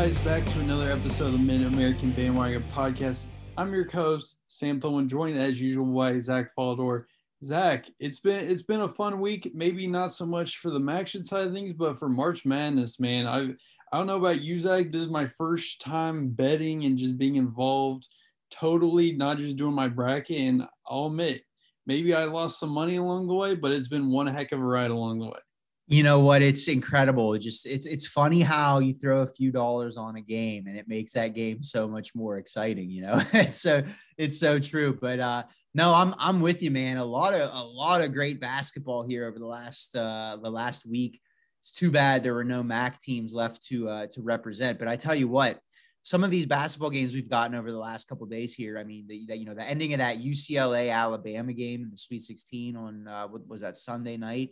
guys, back to another episode of the Mid American Bandwagon Podcast. I'm your host, Sam Thulman, joined as usual by Zach Faldor. Zach, it's been it's been a fun week. Maybe not so much for the MACtion side of things, but for March Madness, man. I I don't know about you, Zach. This is my first time betting and just being involved totally, not just doing my bracket. And I'll admit, maybe I lost some money along the way, but it's been one heck of a ride along the way you know what? It's incredible. It just it's it's funny how you throw a few dollars on a game and it makes that game so much more exciting you know? It's so it's so true. But uh no i'm i'm with you man. A lot of a lot of great basketball here over the last uh the last week. It's too bad there were no mac teams left to uh to represent. But i tell you what some of these basketball games we've gotten over the last couple days here i mean the, you know the ending of that ucla alabama game in the sweet 16 on uh what was that sunday night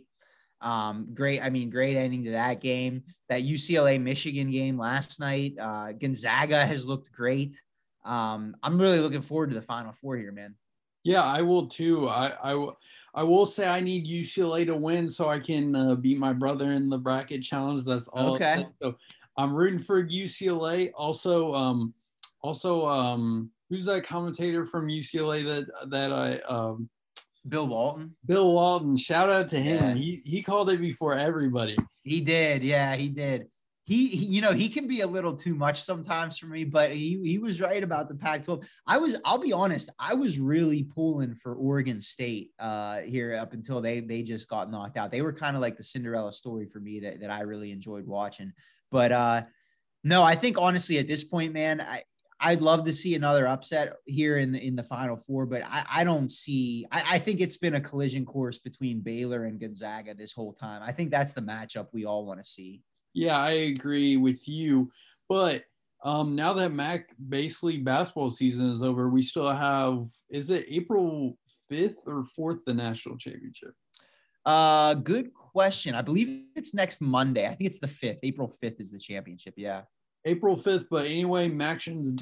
um, great, I mean, great ending to that game. That UCLA Michigan game last night. Uh, Gonzaga has looked great. Um, I'm really looking forward to the Final Four here, man. Yeah, I will too. I, I, I will say I need UCLA to win so I can uh, beat my brother in the bracket challenge. That's all. Okay. So I'm rooting for UCLA. Also, um, also, um, who's that commentator from UCLA that that I um Bill Walton. Bill Walton. Shout out to him. Yeah. He he called it before everybody. He did. Yeah, he did. He, he, you know, he can be a little too much sometimes for me, but he he was right about the Pac-12. I was, I'll be honest, I was really pulling for Oregon State uh, here up until they they just got knocked out. They were kind of like the Cinderella story for me that that I really enjoyed watching. But uh, no, I think honestly at this point, man, I, I'd love to see another upset here in the in the final four, but I, I don't see I, I, think it's been a collision course between Baylor and Gonzaga this whole time. I think that's the matchup we all want to see. Yeah, I agree with you. But um, now that Mac basically basketball season is over, we still have is it April 5th or 4th the national championship? Uh good question. I believe it's next Monday. I think it's the 5th. April 5th is the championship. Yeah. April 5th. But anyway, MACtion's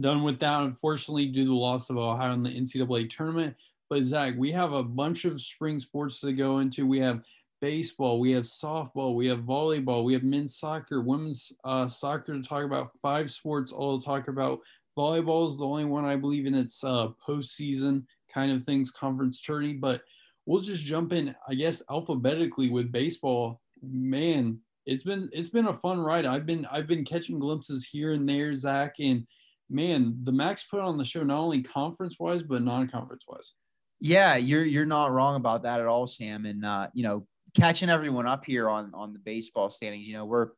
done with that, unfortunately, due to the loss of Ohio in the NCAA tournament. But Zach, we have a bunch of spring sports to go into. We have baseball, we have softball, we have volleyball, we have men's soccer, women's uh, soccer to talk about. Five sports all to talk about. Volleyball is the only one I believe in its uh, postseason kind of things, conference tourney. But we'll just jump in, I guess, alphabetically with baseball. Man, it's been it's been a fun ride. I've been I've been catching glimpses here and there, Zach, and man, the Max put on the show not only conference wise but non conference wise. Yeah, you're you're not wrong about that at all, Sam. And uh, you know, catching everyone up here on on the baseball standings. You know, we're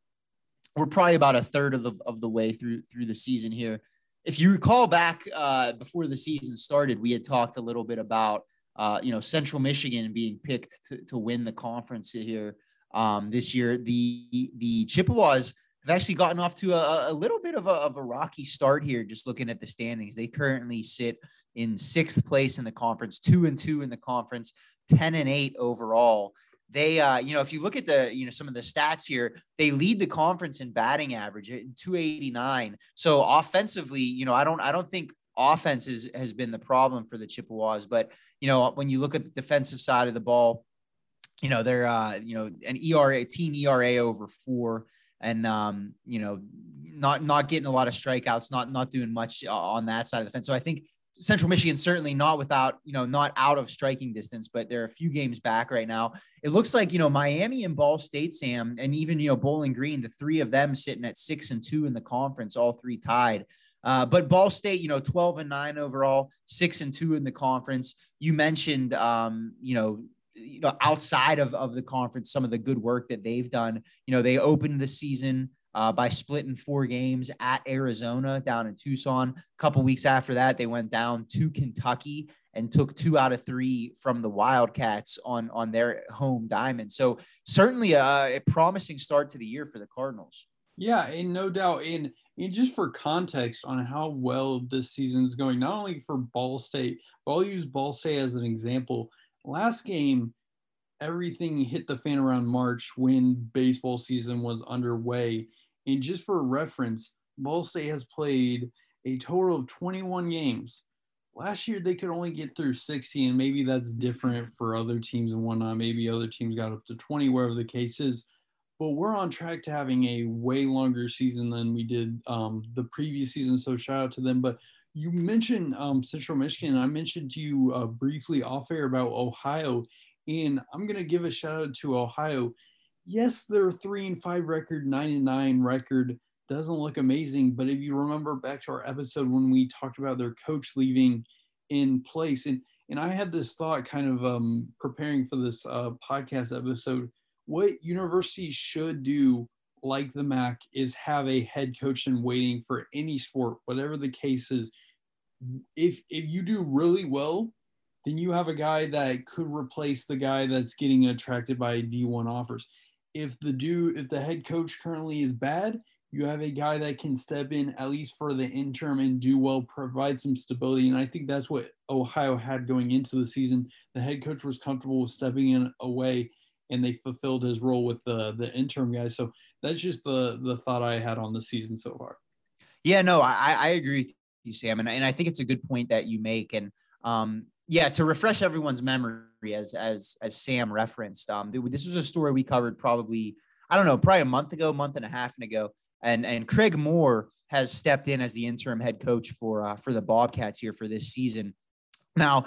we're probably about a third of the of the way through through the season here. If you recall back uh, before the season started, we had talked a little bit about uh, you know Central Michigan being picked to, to win the conference here um, this year. The the Chippewas have actually gotten off to a, a little bit of a, of a rocky start here. Just looking at the standings, they currently sit in sixth place in the conference, two and two in the conference, ten and eight overall. They, uh, you know, if you look at the, you know, some of the stats here, they lead the conference in batting average at 289. So offensively, you know, I don't, I don't think offense is, has been the problem for the Chippewas, but you know, when you look at the defensive side of the ball, you know, they're, uh, you know, an ERA, team ERA over four and, um, you know, not, not getting a lot of strikeouts, not, not doing much uh, on that side of the fence. So I think Central Michigan certainly not without, you know, not out of striking distance, but they're a few games back right now. It looks like, you know, Miami and Ball State, Sam, and even, you know, Bowling Green, the three of them sitting at six and two in the conference, all three tied. Uh, but Ball State, you know, 12 and nine overall, six and two in the conference. You mentioned, um, you know, you know, outside of, of the conference, some of the good work that they've done. You know, they opened the season uh, by splitting four games at Arizona down in Tucson. A couple weeks after that, they went down to Kentucky and took two out of three from the Wildcats on on their home diamond. So certainly a, a promising start to the year for the Cardinals. Yeah, and no doubt. And, and just for context on how well this season is going, not only for Ball State, but I'll use Ball State as an example last game, everything hit the fan around March when baseball season was underway. And just for reference, Ball State has played a total of 21 games. Last year, they could only get through 60, and maybe that's different for other teams and whatnot. Maybe other teams got up to 20, wherever the case is. but we're on track to having a way longer season than we did um, the previous season. So shout out to them. But you mentioned um, Central Michigan. I mentioned to you uh, briefly off air about Ohio, and I'm going to give a shout out to Ohio. Yes, their three and five record, nine and nine record doesn't look amazing. But if you remember back to our episode when we talked about their coach leaving in place, and and I had this thought kind of um, preparing for this uh, podcast episode. What universities should do, like the MAC, is have a head coach in waiting for any sport, whatever the case is. If if you do really well, then you have a guy that could replace the guy that's getting attracted by D1 offers. If the dude, if the head coach currently is bad, you have a guy that can step in at least for the interim and do well, provide some stability. And I think that's what Ohio had going into the season. The head coach was comfortable with stepping in away and they fulfilled his role with the the interim guys. So that's just the the thought I had on the season so far. Yeah, no, I, I agree with you, Sam. And, and I think it's a good point that you make. And um, yeah, to refresh everyone's memory as as as Sam referenced, um, this was a story we covered probably, I don't know, probably a month ago, month and a half ago and and Craig Moore has stepped in as the interim head coach for uh, for the Bobcats here for this season. Now,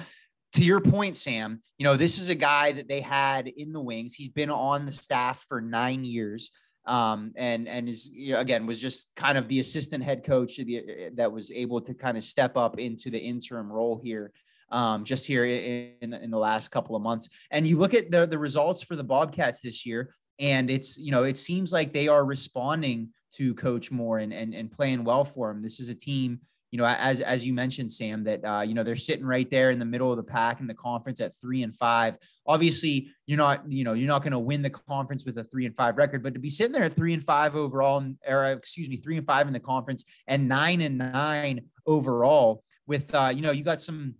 to your point, Sam, you know this is a guy that they had in the wings. He's been on the staff for nine years, um, and and is you know, again was just kind of the assistant head coach the, that was able to kind of step up into the interim role here. Um, just here in, in the last couple of months. And you look at the, the results for the Bobcats this year, and it's, you know, it seems like they are responding to Coach Moore and, and, and playing well for him. This is a team, you know, as, as you mentioned, Sam, that, uh, you know, they're sitting right there in the middle of the pack in the conference at three and five. Obviously, you're not, you know, you're not going to win the conference with a three and five record, but to be sitting there at three and five overall, or excuse me, three and five in the conference and nine and nine overall with, uh, you know, you got some,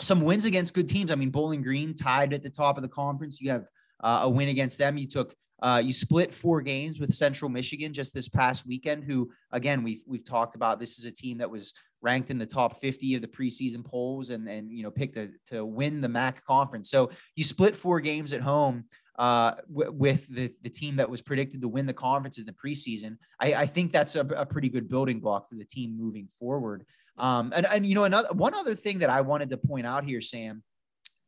some wins against good teams. I mean, Bowling Green tied at the top of the conference. You have uh, a win against them. You took uh, you split four games with Central Michigan just this past weekend, who again we've we've talked about. This is a team that was ranked in the top 50 of the preseason polls and and you know picked to, to win the MAC conference. So you split four games at home uh, w- with the the team that was predicted to win the conference in the preseason. I, I think that's a, a, pretty good building block for the team moving forward. Um, and and you know another one other thing that I wanted to point out here, Sam,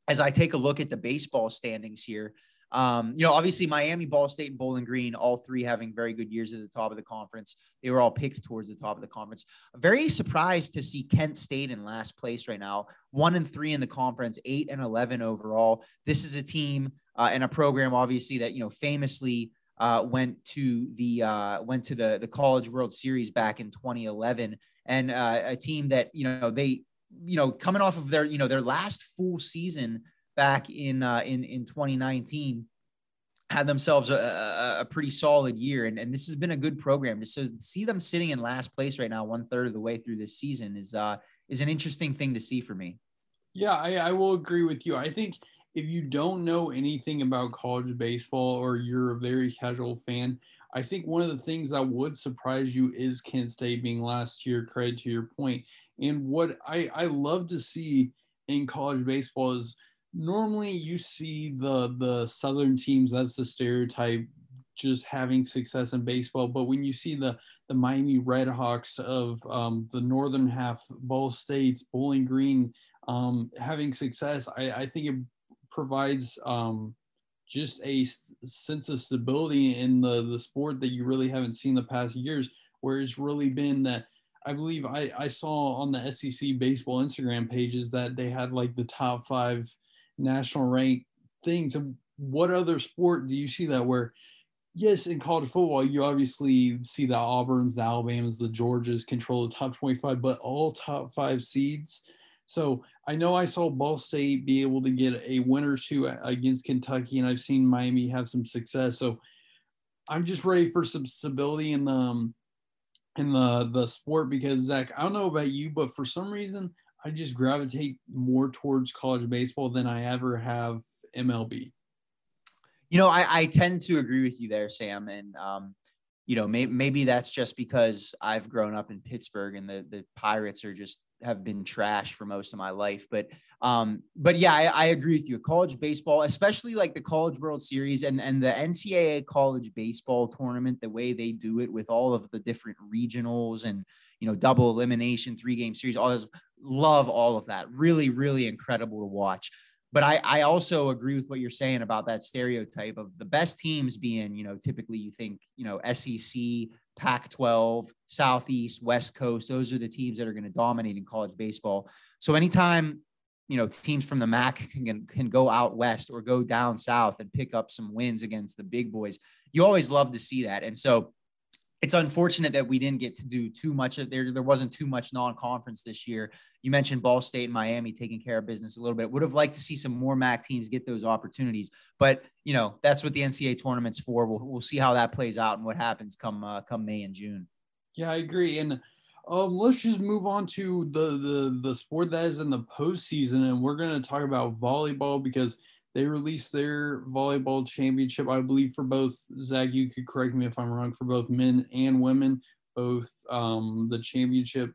as I take a look at the baseball standings here. Um, you know, obviously Miami, Ball State, and Bowling Green, all three having very good years at the top of the conference. They were all picked towards the top of the conference. Very surprised to see Kent State in last place right now, one and three in the conference, eight and eleven overall. This is a team uh, and a program, obviously, that you know famously uh, went to the uh, went to the the College World Series back in 2011, and uh, a team that you know they you know coming off of their you know their last full season back in uh, in in 2019 had themselves a, a, a, pretty solid year. And, and this has been a good program. To so see them sitting in last place right now one third of the way through this season is uh is an interesting thing to see for me. Yeah I, I will agree with you. I think if you don't know anything about college baseball or you're a very casual fan i think one of the things that would surprise you is kent state being last year credit to your point. and what i i love to see in college baseball is – normally you see the the southern teams that's the stereotype just having success in baseball. But when you see the the miami redhawks of um, the northern half ball states bowling green um, having success I, I think it provides um, just a sense of stability in the the sport that you really haven't seen the past years where it's really been that I believe I, I saw on the SEC baseball Instagram pages that they had like the top five national rank things. And what other sport do you see that where, yes, in college football, you obviously see the Auburns, the Alabamas, the Georgias control the top 25, but all top five seeds. So I know I saw Ball State be able to get a win or two against Kentucky, and I've seen Miami have some success. So I'm just ready for some stability in the um, in the the sport because Zach, I don't know about you, but for some reason I just gravitate more towards college baseball than I ever have MLB. You know, I, I tend to agree with you there, Sam. And, um, you know, may, maybe that's just because I've grown up in Pittsburgh and the, the Pirates are just have been trash for most of my life. But um, but yeah, I, I, agree with you. College baseball, especially like the College World Series and and the NCAA College Baseball Tournament, the way they do it with all of the different regionals and you know double elimination, three game series, all this. Love all of that. Really, really incredible to watch. But I, I also agree with what you're saying about that stereotype of the best teams being, you know, typically you think, you know, SEC, Pac 12, Southeast, West Coast. Those are the teams that are going to dominate in college baseball. So anytime, you know, teams from the MAC can, can go out west or go down south and pick up some wins against the big boys, you always love to see that. And so it's unfortunate that we didn't get to do too much of there. There wasn't too much non-conference this year. You mentioned Ball State and Miami taking care of business a little bit. Would have liked to see some more MAC teams get those opportunities, but you know that's what the NCAA tournament's for. We'll, we'll see how that plays out and what happens come uh, come May and June. Yeah, I agree. And um, let's just move on to the the the sport that is in the postseason, and we're going to talk about volleyball because they released their volleyball championship, I believe, for both. Zach, you could correct me if I'm wrong, for both men and women, both um, the championship.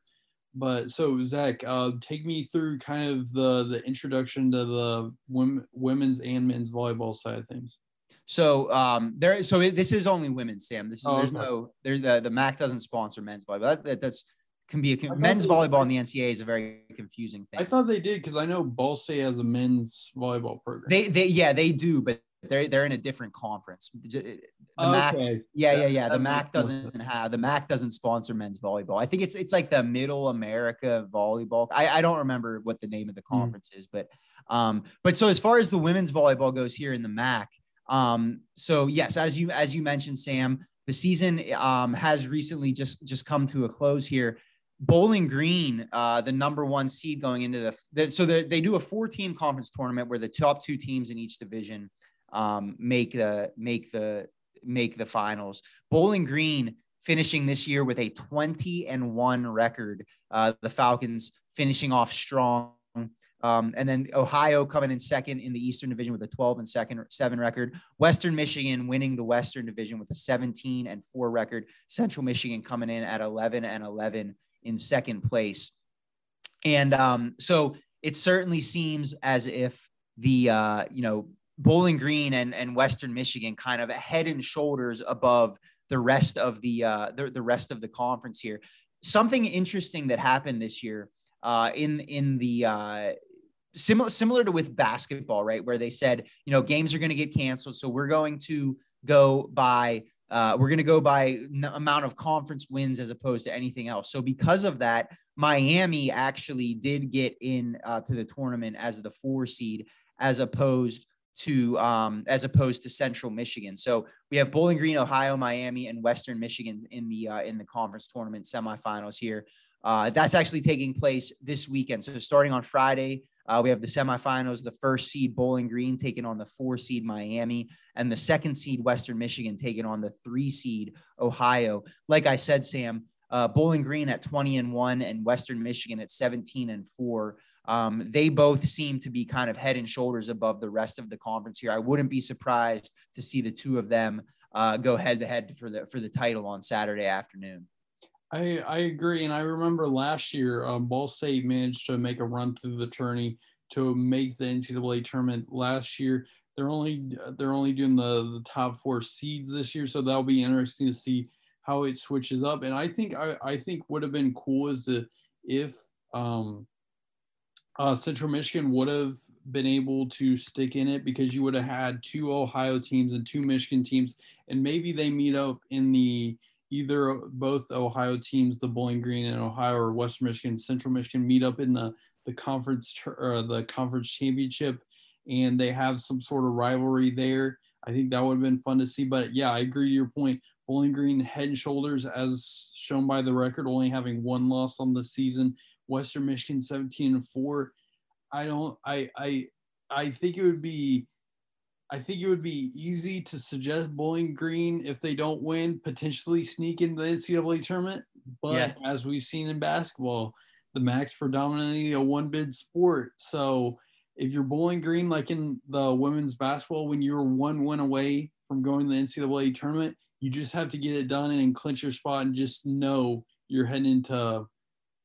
But so Zach, uh, take me through kind of the the introduction to the women, women's and men's volleyball side of things. So um, there, so this is only women, Sam. This is oh, there's okay. no there's the the MAC doesn't sponsor men's volleyball. That, that, that's can be a men's volleyball in the NCAA is a very confusing thing. I thought they did because I know Ball State has a men's volleyball program. They they yeah they do, but they're they're in a different conference. The okay. MAC, yeah, yeah, yeah. The MAC doesn't have the MAC doesn't sponsor men's volleyball. I think it's it's like the Middle America Volleyball. I, I don't remember what the name of the hmm. conference mm. is, but um, but so as far as the women's volleyball goes here in the MAC, um, so yes, as you as you mentioned, Sam, the season um has recently just just come to a close here. Bowling Green, uh, the number one seed going into the, the so they do a four team conference tournament where the top two teams in each division um, make the make the make the finals. Bowling Green finishing this year with a 20 and one record. Uh, the Falcons finishing off strong. Um, and then Ohio coming in second in the Eastern Division with a 12 and second seven record. Western Michigan winning the Western Division with a 17 and four record. Central Michigan coming in at 11 and 11 in second place. And um, so it certainly seems as if the, uh, you know, Bowling Green and, and Western Michigan kind of head and shoulders above the rest of the, uh, the, the rest of the conference here. Something interesting that happened this year uh, in, in the, uh, similar similar to with basketball, right? Where they said, you know, games are going to get canceled, so we're going to go by uh, we're going to go by n- amount of conference wins as opposed to anything else. So because of that, Miami actually did get in uh, to the tournament as the four seed, as opposed to um, as opposed to Central Michigan. So we have Bowling Green, Ohio, Miami, and Western Michigan in the uh, in the conference tournament semifinals here. Uh, that's actually taking place this weekend. So starting on Friday, uh, we have the semifinals, the first seed Bowling Green taking on the four seed Miami, and the second seed Western Michigan taking on the three seed Ohio. Like I said, Sam, uh, Bowling Green at 20 and one, and Western Michigan at 17 and four. Um, they both seem to be kind of head and shoulders above the rest of the conference here. I wouldn't be surprised to see the two of them uh, go head to head for the for the title on Saturday afternoon. I, I agree. And I remember last year, um, Ball State managed to make a run through the tourney to make the NCAA tournament last year. They're only they're only doing the, the top four seeds this year, so that'll be interesting to see how it switches up. And I think I, I think would have been cool is that if um, uh, Central Michigan would have been able to stick in it because you would have had two Ohio teams and two Michigan teams, and maybe they meet up in the either both Ohio teams, the Bowling Green and Ohio or Western Michigan, Central Michigan meet up in the the conference or the conference championship, and they have some sort of rivalry there. I think that would have been fun to see. But yeah, I agree to your point. Bowling Green head and shoulders, as shown by the record, only having one loss on the season. Western Michigan 17 and four. I don't. I I I think it would be I think it would be easy to suggest Bowling Green if they don't win, potentially sneak into the NCAA tournament. But yeah. as we've seen in basketball, the MAC's predominantly a one bid sport. So if you're Bowling Green, like in the women's basketball, when you're one win away from going to the NCAA tournament, you just have to get it done and clinch your spot and just know you're heading into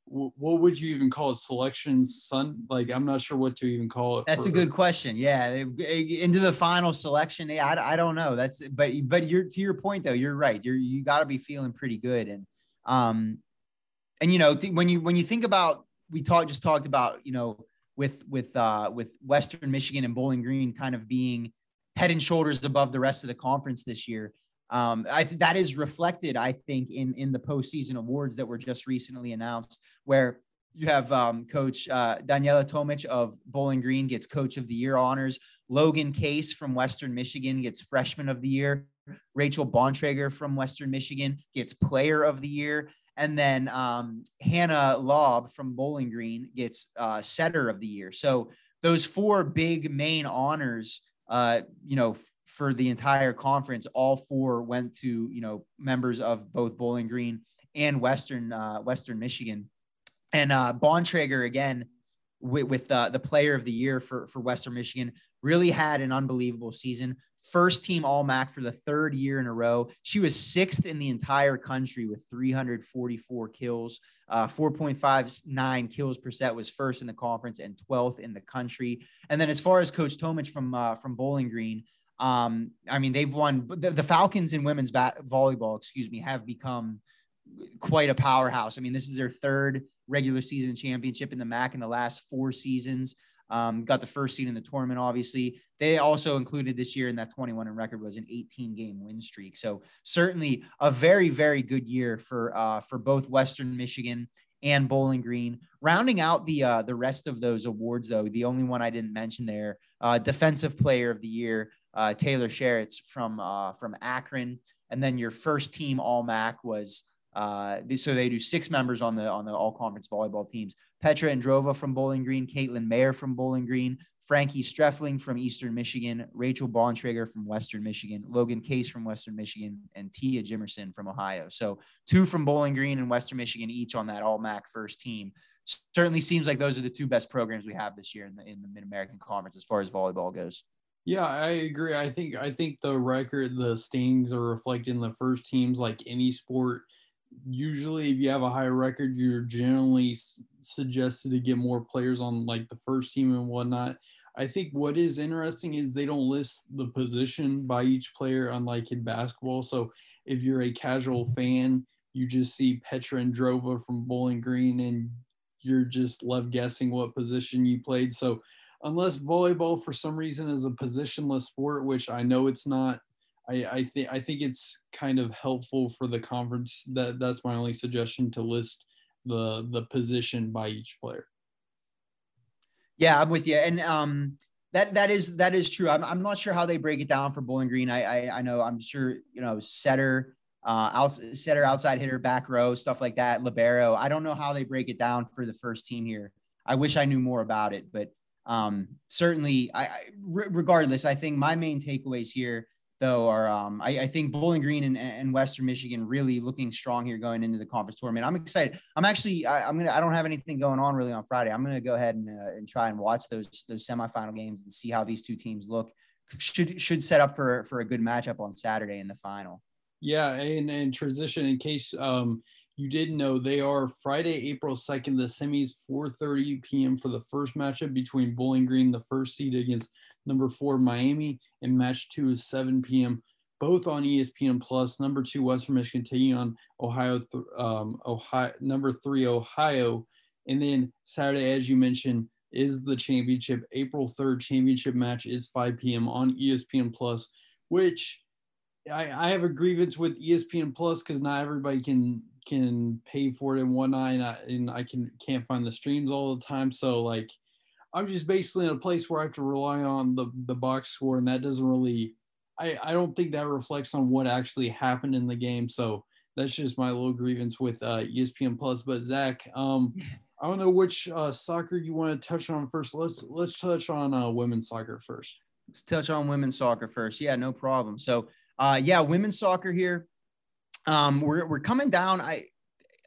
what would you even call it? Selection Sun? Like, I'm not sure what to even call it. That's for, a good question. Yeah, into the final selection. Yeah, I, I don't know. That's but but you're to your point though. You're right. You're you got to be feeling pretty good and um and you know th- when you when you think about we talked just talked about you know with with uh with Western Michigan and Bowling Green kind of being head and shoulders above the rest of the conference this year. Um, I think that is reflected, I think, in in the postseason awards that were just recently announced, where you have um, Coach uh, Danijela Tomic of Bowling Green gets Coach of the Year honors. Logan Case from Western Michigan gets Freshman of the Year. Rachel Bontrager from Western Michigan gets Player of the Year. And then um, Hannah Lobb from Bowling Green gets uh, Setter of the Year. So those four big main honors, uh, you know, for the entire conference, all four went to you know members of both Bowling Green and Western uh, Western Michigan, and uh, Bontrager again with, with uh, the Player of the Year for for Western Michigan really had an unbelievable season. First team All MAC for the third year in a row. She was sixth in the entire country with 344 kills. Uh, 4.59 kills per set was first in the conference and 12th in the country. And then as far as Coach Tomic from uh, from Bowling Green, um, I mean, they've won the, the Falcons in women's bat, volleyball, excuse me, have become quite a powerhouse. I mean, this is their third regular season championship in the MAC in the last four seasons. Um, got the first seed in the tournament, obviously. They also included this year in that 21 and record was an 18 game win streak. So certainly a very, very good year for uh, for both Western Michigan and Bowling Green. Rounding out the uh, the rest of those awards, though, the only one I didn't mention there, uh, Defensive Player of the Year uh, Taylor Sheritz from uh, from Akron, and then your first team All MAC was uh, so they do six members on the on the All Conference volleyball teams: Petra Androva from Bowling Green, Caitlin Mayer from Bowling Green, Frankie Streffling from Eastern Michigan, Rachel Bontrager from Western Michigan, Logan Case from Western Michigan, and Tia Jimerson from Ohio. So two from Bowling Green and Western Michigan each on that All MAC first team. Certainly seems like those are the two best programs we have this year in the in the Mid American Conference as far as volleyball goes. Yeah, I agree. I think I think the record, the standings are reflecting the first teams like any sport. Usually, if you have a higher record, you're generally suggested to get more players on like the first team and whatnot. I think what is interesting is they don't list the position by each player, unlike in basketball. So if you're a casual mm-hmm. fan, you just see Petra Androva from Bowling Green and you're just left guessing what position you played. So unless volleyball for some reason is a positionless sport, which I know it's not. I, I think I think it's kind of helpful for the conference. That that's my only suggestion to list the the position by each player. Yeah, I'm with you, and um, that that is that is true. I'm I'm not sure how they break it down for Bowling Green. I I, I know I'm sure you know setter, uh, out, setter, outside hitter, back row, stuff like that, libero. I don't know how they break it down for the first team here. I wish I knew more about it, but um, certainly, I, I regardless, I think my main takeaways here though are um, I, I, think Bowling Green and, and, Western Michigan really looking strong here going into the conference tournament. I'm excited. I'm actually I, am gonna I don't have anything going on really on Friday. I'm gonna go ahead and, uh, and try and watch those those semifinal games and see how these two teams look. Should should set up for for a good matchup on Saturday in the final. Yeah, and and transition in case um, you didn't know they are Friday, April 2nd, the semis, 4.30 p.m. for the first matchup between Bowling Green, the first seed against number four, Miami, and match two is 7 p.m., both on ESPN Plus. Number two, Western Michigan taking on Ohio, um, Ohio, number three, Ohio. And then Saturday, as you mentioned, is the championship. April 3rd championship match is 5 p.m. on ESPN Plus, which I, I have a grievance with ESPN Plus because not everybody can can pay for it and whatnot, and I, and I can can't find the streams all the time. So like, I'm just basically in a place where I have to rely on the the box score, and that doesn't really. I I don't think that reflects on what actually happened in the game. So that's just my little grievance with uh, ESPN Plus. But Zach, um, I don't know which uh, soccer you want to touch on first. Let's let's touch on uh, women's soccer first. Let's touch on women's soccer first. Yeah, no problem. So, uh, yeah, women's soccer here. Um, we're we're coming down. I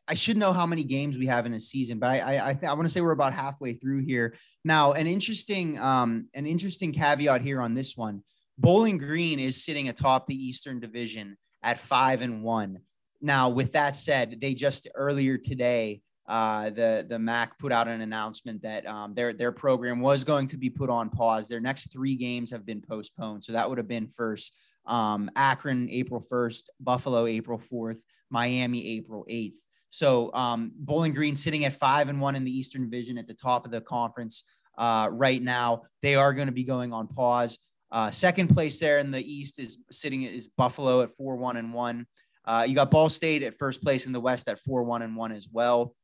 I should know how many games we have in a season, but I I I, th- I want to say we're about halfway through here now. An interesting um an interesting caveat here on this one. Bowling Green is sitting atop the Eastern Division at five and one. Now, with that said, they just earlier today uh, the the MAC put out an announcement that um, their their program was going to be put on pause. Their next three games have been postponed, so that would have been first um, Akron April first, Buffalo April fourth, Miami April eighth. So um, Bowling Green sitting at five and one in the Eastern Division at the top of the conference uh, right now. They are going to be going on pause. Uh, second place there in the East is sitting is Buffalo at four one and one. Uh, you got Ball State at first place in the West at four one and one as well.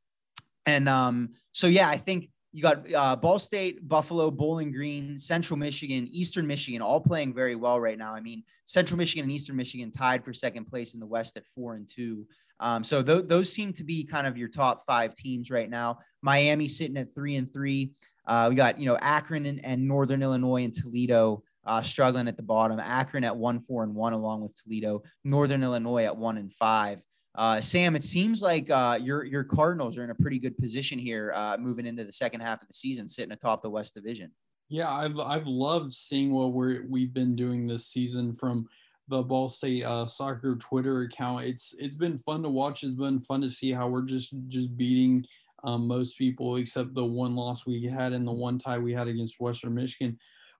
And um, so, yeah, I think you got uh, Ball State, Buffalo, Bowling Green, Central Michigan, Eastern Michigan, all playing very well right now. I mean, Central Michigan and Eastern Michigan tied for second place in the West at four and two. Um, so th- those seem to be kind of your top five teams right now. Miami sitting at three and three. Uh, we got you know Akron and, and Northern Illinois and Toledo uh, struggling at the bottom. Akron at one four and one along with Toledo. Northern Illinois at one and five. Uh, Sam, it seems like uh, your your Cardinals are in a pretty good position here, uh, moving into the second half of the season, sitting atop the West Division. Yeah, I've I've loved seeing what we're we've been doing this season from the Ball State uh, soccer Twitter account. It's it's been fun to watch. It's been fun to see how we're just just beating um, most people, except the one loss we had and the one tie we had against Western Michigan.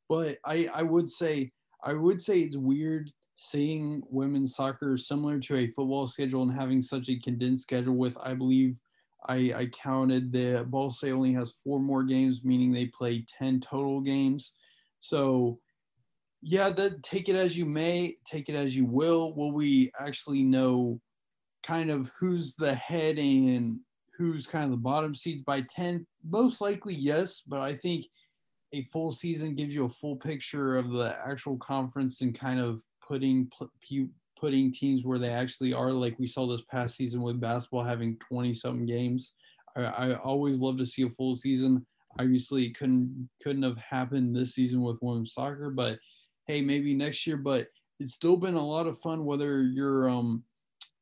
But I I would say I would say it's weird seeing women's soccer similar to a football schedule and having such a condensed schedule with, I believe, I, I counted the Ball State only has four more games, meaning they play 10 total games. So, yeah, that take it as you may, take it as you will. Will we actually know kind of who's the head and who's kind of the bottom seeds by 10? Most likely, yes, but I think a full season gives you a full picture of the actual conference and kind of putting putting teams where they actually are, like we saw this past season with basketball having 20 something games. I, I always love to see a full season. Obviously, it couldn't couldn't have happened this season with women's soccer, but hey, maybe next year. But it's still been a lot of fun. Whether you're um,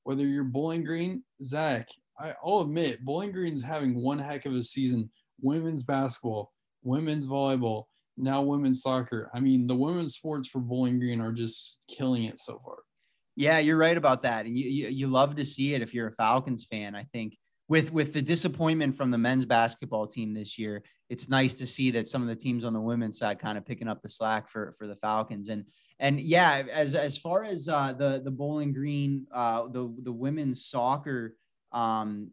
whether you're Bowling Green, Zach, I, I'll admit Bowling Green's having one heck of a season. Women's basketball, women's volleyball, now women's soccer. I mean, the women's sports for Bowling Green are just killing it so far. Yeah, you're right about that, and you, you, you love to see it if you're a Falcons fan. I think with with the disappointment from the men's basketball team this year, it's nice to see that some of the teams on the women's side kind of picking up the slack for for the Falcons. And and yeah, as as far as uh, the the Bowling Green uh, the the women's soccer um,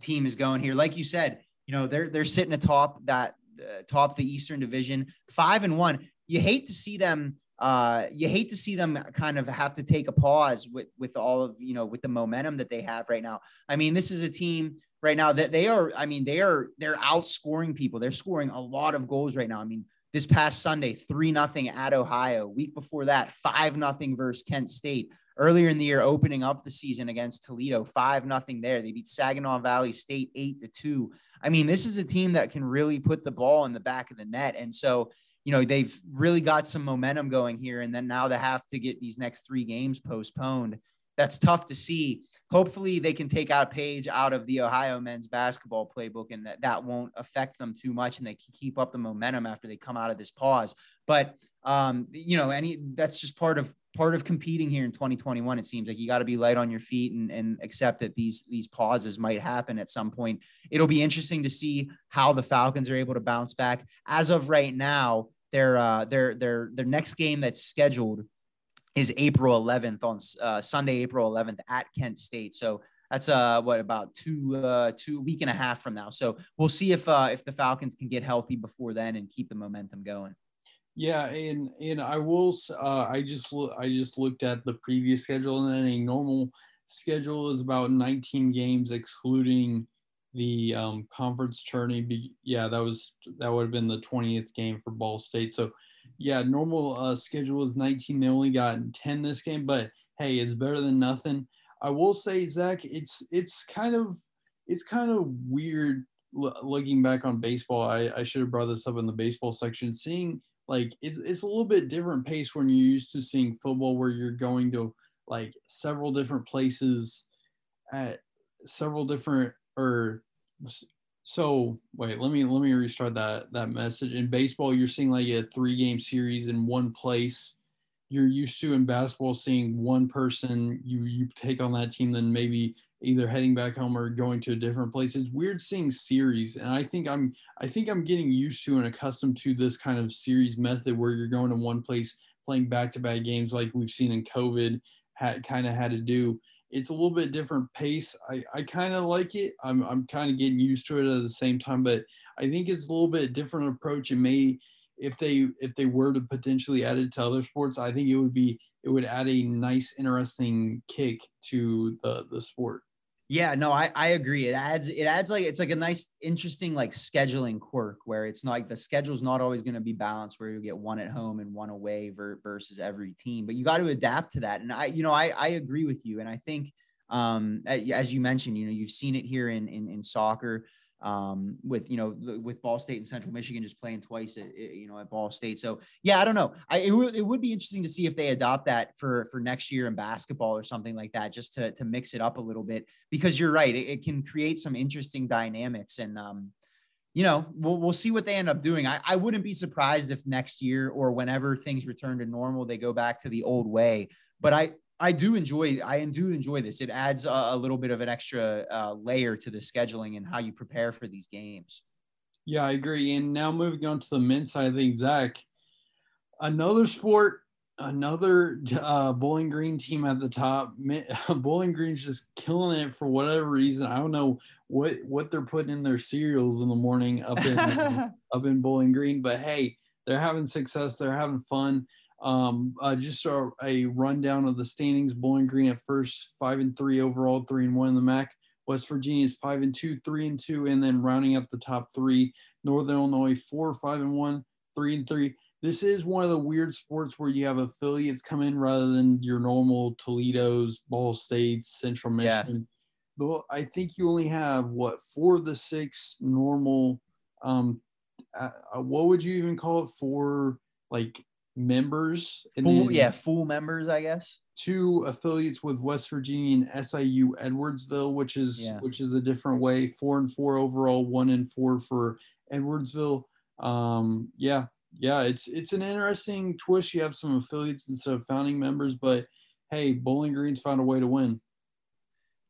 team is going here, like you said, you know they're they're sitting atop that uh, top the Eastern Division, five and one. You hate to see them. Uh, you hate to see them kind of have to take a pause with with all of you know with the momentum that they have right now. I mean, this is a team right now that they are. I mean, they are they're outscoring people. They're scoring a lot of goals right now. I mean, this past Sunday, three nothing at Ohio. Week before that, five nothing versus Kent State. Earlier in the year, opening up the season against Toledo, five nothing there. They beat Saginaw Valley State eight to two. I mean, this is a team that can really put the ball in the back of the net. And so, you know, they've really got some momentum going here. And then now they have to get these next three games postponed. That's tough to see. Hopefully, they can take out a page out of the Ohio men's basketball playbook and that, that won't affect them too much and they can keep up the momentum after they come out of this pause. But, um, you know, any that's just part of part of competing here in 2021 it seems like you got to be light on your feet and, and accept that these these pauses might happen at some point it'll be interesting to see how the falcons are able to bounce back as of right now their uh their their their next game that's scheduled is april 11th on uh, sunday april 11th at kent state so that's uh what about two uh two week and a half from now so we'll see if uh if the falcons can get healthy before then and keep the momentum going yeah, and and I will. Uh, I just I just looked at the previous schedule, and then a normal schedule is about 19 games, excluding the um, conference tourney. Yeah, that was that would have been the 20th game for Ball State. So, yeah, normal uh, schedule is 19. They only got 10 this game, but hey, it's better than nothing. I will say, Zach, it's it's kind of it's kind of weird looking back on baseball. I, I should have brought this up in the baseball section. Seeing like it's it's a little bit different pace when you're used to seeing football where you're going to like several different places at several different or so wait let me let me restart that that message in baseball you're seeing like a three game series in one place you're used to in basketball seeing one person you you take on that team then maybe either heading back home or going to a different place. It's weird seeing series, and I think I'm I think I'm getting used to and accustomed to this kind of series method where you're going to one place playing back to back games like we've seen in COVID had kind of had to do. It's a little bit different pace. I, I kind of like it. I'm I'm kind of getting used to it at the same time, but I think it's a little bit different approach. It may if they if they were to potentially add it to other sports, I think it would be it would add a nice, interesting kick to the the sport. Yeah, no, I, I agree. It adds it adds like it's like a nice, interesting like scheduling quirk where it's not like the schedule's not always going to be balanced where you get one at home and one away versus every team. But you got to adapt to that. And I, you know, I I agree with you. And I think um as you mentioned, you know, you've seen it here in in, in soccer um, with you know with Ball State and Central Michigan just playing twice at you know at Ball State. So yeah, I don't know. I it, w- it would be interesting to see if they adopt that for for next year in basketball or something like that, just to to mix it up a little bit. Because you're right, it, it can create some interesting dynamics and. Um, you know, we'll, we'll see what they end up doing. I, I wouldn't be surprised if next year or whenever things return to normal, they go back to the old way. But I, I do enjoy I do enjoy this. It adds a, a little bit of an extra uh, layer to the scheduling and how you prepare for these games. Yeah, I agree. And now moving on to the men's side of things, Zach, another sport, another uh, Bowling Green team at the top. Bowling Green's just killing it for whatever reason. I don't know what what they're putting in their cereals in the morning up in up in Bowling Green, but hey, they're having success. They're having fun. Um, uh, just a, a, rundown of the standings: Bowling Green at first, five and three overall, three and one in the MAC. West Virginia is five and two, three and two, and then rounding up the top three: Northern Illinois four, five and one, three and three. This is one of the weird sports where you have affiliates come in rather than your normal Toledo's, Ball States, Central Michigan. Yeah. I think you only have what four of the six normal. Um, uh, what would you even call it? Four like members. Full, yeah, full members, I guess. Two affiliates with West Virginia and SIU Edwardsville, which is yeah. which is a different way. Four and four overall, one and four for Edwardsville. Um, yeah, yeah, it's it's an interesting twist. You have some affiliates instead of founding members, but hey, Bowling Green's found a way to win.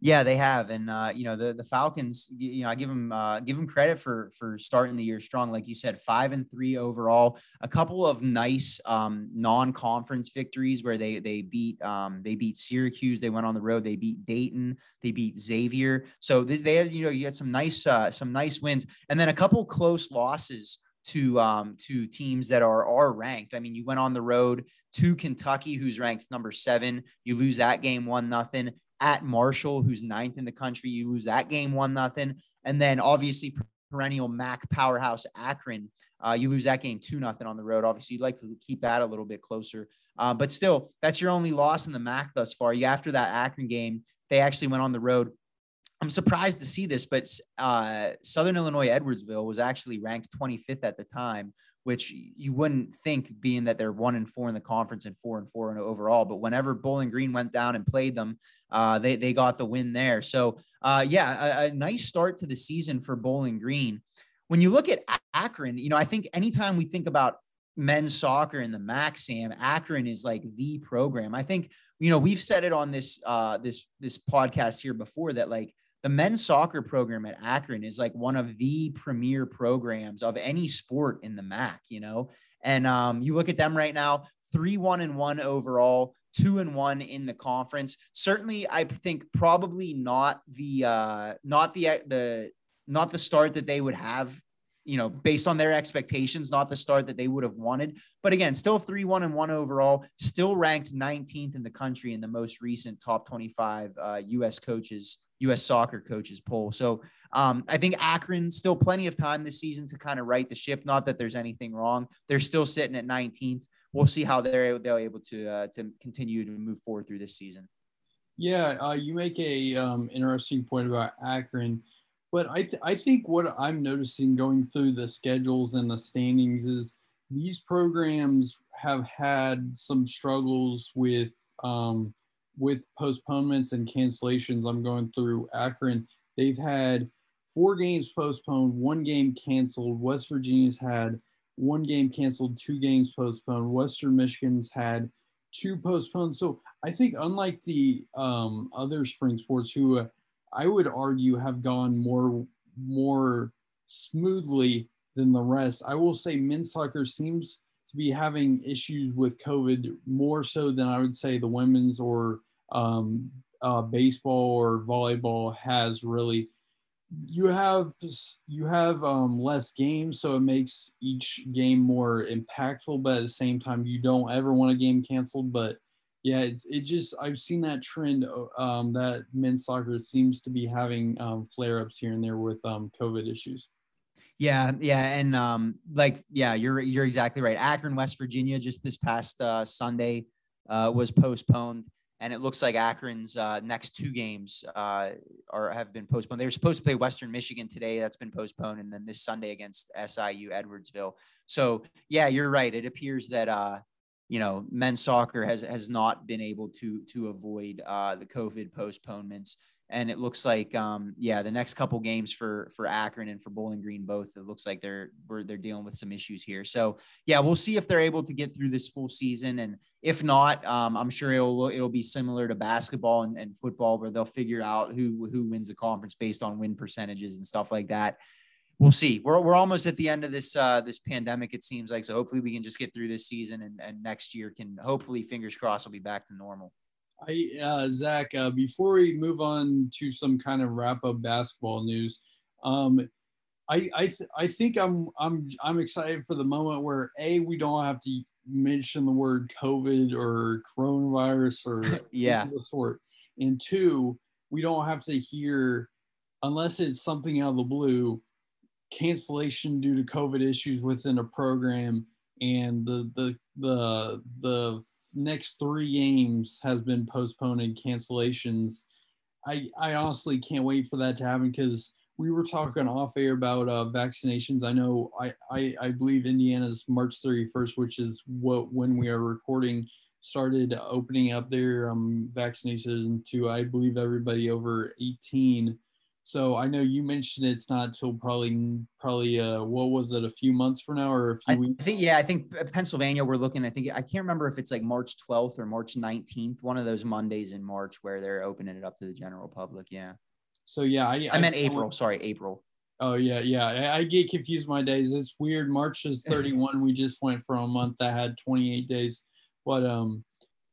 Yeah, they have, and uh, you know the the Falcons. You know, I give them uh, give them credit for for starting the year strong, like you said, five and three overall. A couple of nice um, non conference victories where they they beat um, they beat Syracuse. They went on the road. They beat Dayton. They beat Xavier. So this, they had you know you had some nice uh, some nice wins, and then a couple close losses to um, to teams that are are ranked. I mean, you went on the road to Kentucky, who's ranked number seven. You lose that game one nothing at Marshall, who's ninth in the country. You lose that game one nothing, and then obviously perennial MAC powerhouse Akron. Uh, you lose that game two nothing on the road. Obviously, you'd like to keep that a little bit closer, uh, but still, that's your only loss in the MAC thus far. You after that Akron game, they actually went on the road. I'm surprised to see this, but uh, Southern Illinois Edwardsville was actually ranked 25th at the time, which you wouldn't think being that they're one and four in the conference and four and four in overall. But whenever Bowling Green went down and played them, uh, they they got the win there. So uh, yeah, a, a, nice start to the season for Bowling Green. When you look at Akron, you know I think anytime we think about men's soccer in the MAC, Sam Akron is like the program. I think you know we've said it on this uh, this this podcast here before that like the men's soccer program at Akron is like one of the premier programs of any sport in the MAC, you know. And um, you look at them right now, three one and one overall, two and one in the conference. Certainly, I think probably not the uh, not the the not the start that they would have you know, based on their expectations, not the start that they would have wanted. But again, still 3 1 and 1 overall, still ranked 19th in the country in the most recent top 25 uh, U.S. coaches, U.S. soccer coaches poll. So um, I think Akron still plenty of time this season to kind of right the ship. Not that there's anything wrong. They're still sitting at 19th. We'll see how they're, they're able to, uh, to continue to move forward through this season. Yeah, uh, you make a um, interesting point about Akron. But I, th- I think what I'm noticing going through the schedules and the standings is these programs have had some struggles with um, with postponements and cancellations. I'm going through Akron. They've had four games postponed, one game canceled. West Virginia's had one game canceled, two games postponed. Western Michigan's had two postponed. So I think unlike the um, other spring sports who uh, I would argue have gone more more smoothly than the rest. I will say men's soccer seems to be having issues with COVID more so than I would say the women's or um, uh, baseball or volleyball has really. You have you have um, less games, so it makes each game more impactful. But at the same time, you don't ever want a game canceled. But yeah, it's it just I've seen that trend um, that men's soccer seems to be having um, flare ups here and there with um, COVID issues. Yeah, yeah, and um, like yeah, you're you're exactly right. Akron, West Virginia, just this past uh, Sunday uh, was postponed, and it looks like Akron's uh, next two games uh, are have been postponed. They were supposed to play Western Michigan today, that's been postponed, and then this Sunday against SIU Edwardsville. So yeah, you're right. It appears that uh, you know men's soccer has has not been able to to avoid uh, the COVID postponements and it looks like um, yeah the next couple games for for Akron and for Bowling Green both it looks like they're they're dealing with some issues here. So yeah we'll see if they're able to get through this full season and if not um, I'm sure it'll it'll be similar to basketball and, and football where they'll figure out who who wins the conference based on win percentages and stuff like that. We'll see. We're, we're almost at the end of this uh, this pandemic it seems like so hopefully we can just get through this season and, and next year can hopefully fingers crossed will be back to normal I uh, Zach, uh, before we move on to some kind of wrap up basketball news, um, I I, th- I think I'm I'm I'm excited for the moment where a we don't have to mention the word COVID or coronavirus or yeah. the sort, and two we don't have to hear unless it's something out of the blue cancellation due to COVID issues within a program and the the the the next three games has been postponed and cancellations. I I honestly can't wait for that to happen because we were talking off air about uh, vaccinations. I know I, I I believe Indiana's March 31st, which is what when we are recording, started opening up their um, vaccination to I believe everybody over 18. So I know you mentioned it's not till probably probably uh what was it a few months from now or a few I weeks? I think yeah, I think Pennsylvania we're looking. I think I can't remember if it's like March 12th or March 19th, one of those Mondays in March where they're opening it up to the general public. Yeah. So yeah, I, I, I meant April. Sorry, April. Oh yeah, yeah. I, I get confused my days. It's weird. March is 31. we just went from a month that had 28 days. But um,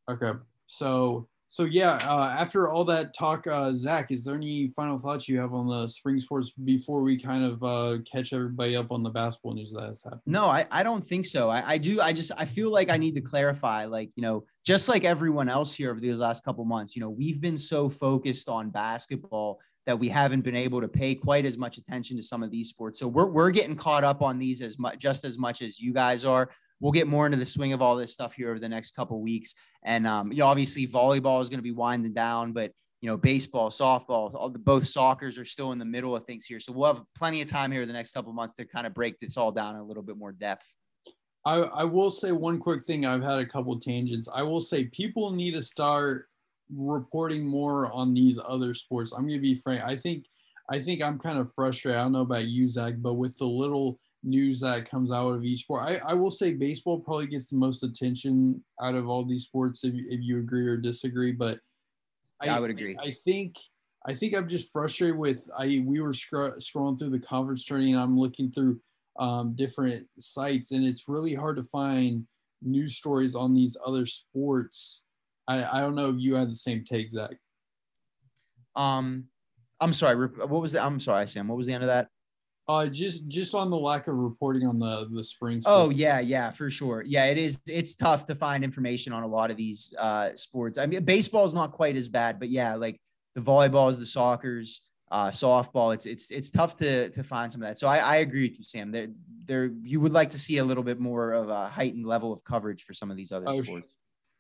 okay. So so yeah, uh, after all that talk, uh, Zach, is there any final thoughts you have on the spring sports before we kind of uh, catch everybody up on the basketball news that has happened? No, I, I don't think so. I, I do. I just I feel like I need to clarify, like you know, just like everyone else here over these last couple months, you know, we've been so focused on basketball that we haven't been able to pay quite as much attention to some of these sports. So we're we're getting caught up on these as much just as much as you guys are we'll get more into the swing of all this stuff here over the next couple weeks. And um, you know, obviously volleyball is going to be winding down, but you know, baseball, softball, all the both soccer's are still in the middle of things here. So we'll have plenty of time here the next couple months to kind of break this all down in a little bit more depth. I, I will say one quick thing. I've had a couple tangents. I will say people need to start reporting more on these other sports. I'm gonna be frank. I think I think I'm kind of frustrated. I don't know about you, Zach, but with the little news that comes out of each sport. I, I will say baseball probably gets the most attention out of all these sports if, if you agree or disagree, but I, I would agree. I, think I think I'm just frustrated with I we were scro- scrolling through the conference training and I'm looking through um, different sites and it's really hard to find news stories on these other sports. I, I don't know if you had the same take, Zach. Um, I'm sorry. What was the? I'm sorry, Sam. What was the end of that? Uh, just just on the lack of reporting on the the spring. Oh yeah, yeah, for sure. Yeah, it is. It's tough to find information on a lot of these uh, sports. I mean, baseball is not quite as bad, but yeah, like the volleyballs, the soccer's, uh, softball. It's it's it's tough to to find some of that. So I, I agree with you, Sam. There there you would like to see a little bit more of a heightened level of coverage for some of these other oh, sports.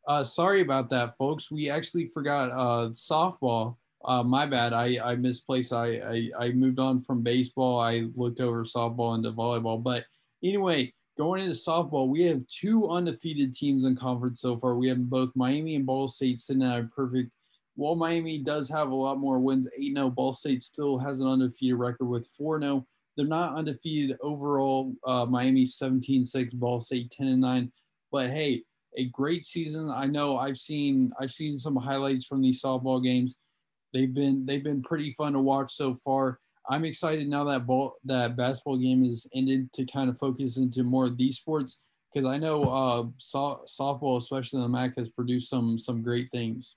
Uh, sorry about that, folks. We actually forgot uh, softball uh, my bad. I, I misplaced. I, I, I moved on from baseball. I looked over softball into volleyball. But anyway, going into softball, we have two undefeated teams in conference so far. We have both Miami and Ball State sitting at a perfect. While Miami does have a lot more wins, 8 0, Ball State still has an undefeated record with 4 0. They're not undefeated overall. Uh, Miami 17 6, Ball State 10 9. But hey, a great season. I know I've seen I've seen some highlights from these softball games they've been they've been pretty fun to watch so far. I'm excited now that ball that basketball game is ended to kind of focus into more of these sports because I know uh, so- softball, especially in the MAC, has produced some some great things.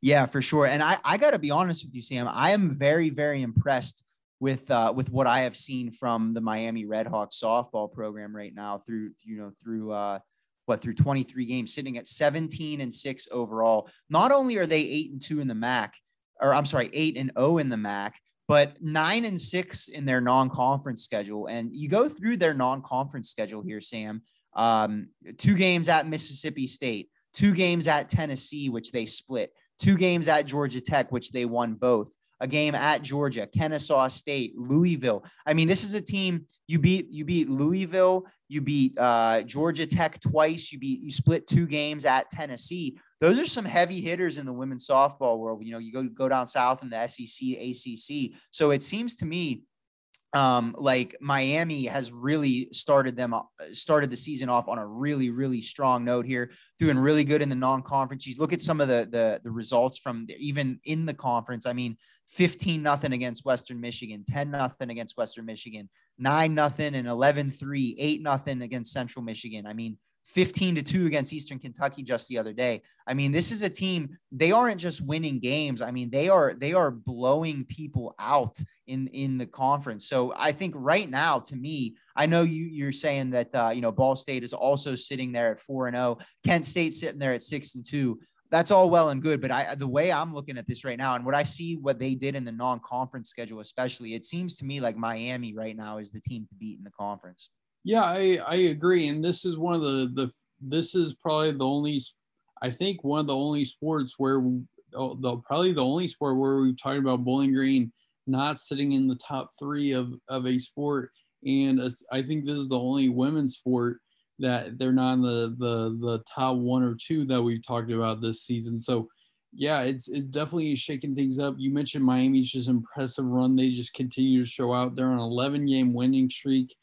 Yeah, for sure. And I I got to be honest with you, Sam. I am very very impressed with uh, with what I have seen from the Miami Redhawks softball program right now through you know through uh, what through 23 games, sitting at 17 and six overall. Not only are they eight and two in the MAC, or I'm sorry, eight and zero oh in the MAC, but nine and six in their non-conference schedule. And you go through their non-conference schedule here, Sam. Um, two games at Mississippi State, two games at Tennessee, which they split, two games at Georgia Tech, which they won both a game at Georgia, Kennesaw State, Louisville. I mean, this is a team you beat. You beat Louisville. You beat uh, Georgia Tech twice. You beat. You split two games at Tennessee. Those are some heavy hitters in the women's softball world. You know, you go go down south in the SEC, ACC. So it seems to me um, like Miami has really started them started the season off on a really really strong note here, doing really good in the non-conference. You look at some of the the, the results from even in the conference. I mean, 15 nothing against Western Michigan, 10 nothing against Western Michigan, 9 nothing and 11 3, 8 nothing against Central Michigan. I mean, 15 to 2 against Eastern Kentucky just the other day. I mean, this is a team, they aren't just winning games. I mean, they are they are blowing people out in in the conference. So I think right now to me, I know you you're saying that uh, you know, Ball State is also sitting there at 4 and 0, Kent State sitting there at 6 and 2. That's all well and good, but I the way I'm looking at this right now and what I see what they did in the non-conference schedule especially, it seems to me like Miami right now is the team to beat in the conference. Yeah, I, I agree. And this is one of the, the this is probably the only I think one of the only sports where the probably the only sport where we've talked about Bowling Green not sitting in the top three of, of a sport. And I think this is the only women's sport that they're not in the, the the top one or two that we've talked about this season. So yeah, it's it's definitely shaking things up. You mentioned Miami's just impressive run. They just continue to show out. They're on an 11 game winning streak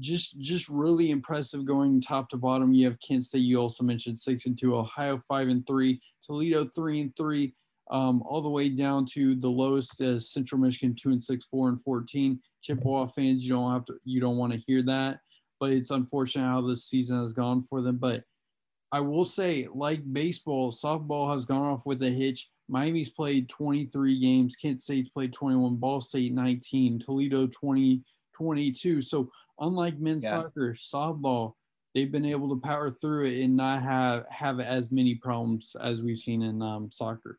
just just really impressive going top to bottom. You have Kent State. You also mentioned six and two. Ohio five and three. Toledo three and three. Um, all the way down to the lowest as Central Michigan two and six, four and fourteen. Chippewa fans, you don't have to, you don't want to hear that, but it's unfortunate how this season has gone for them. But I will say, like baseball, softball has gone off with a hitch. Miami's played 23 games. Kent State's played 21. Ball State 19. Toledo 20, 22. So unlike men's yeah. soccer, softball, they've been able to power through it and not have have as many problems as we've seen in um, soccer.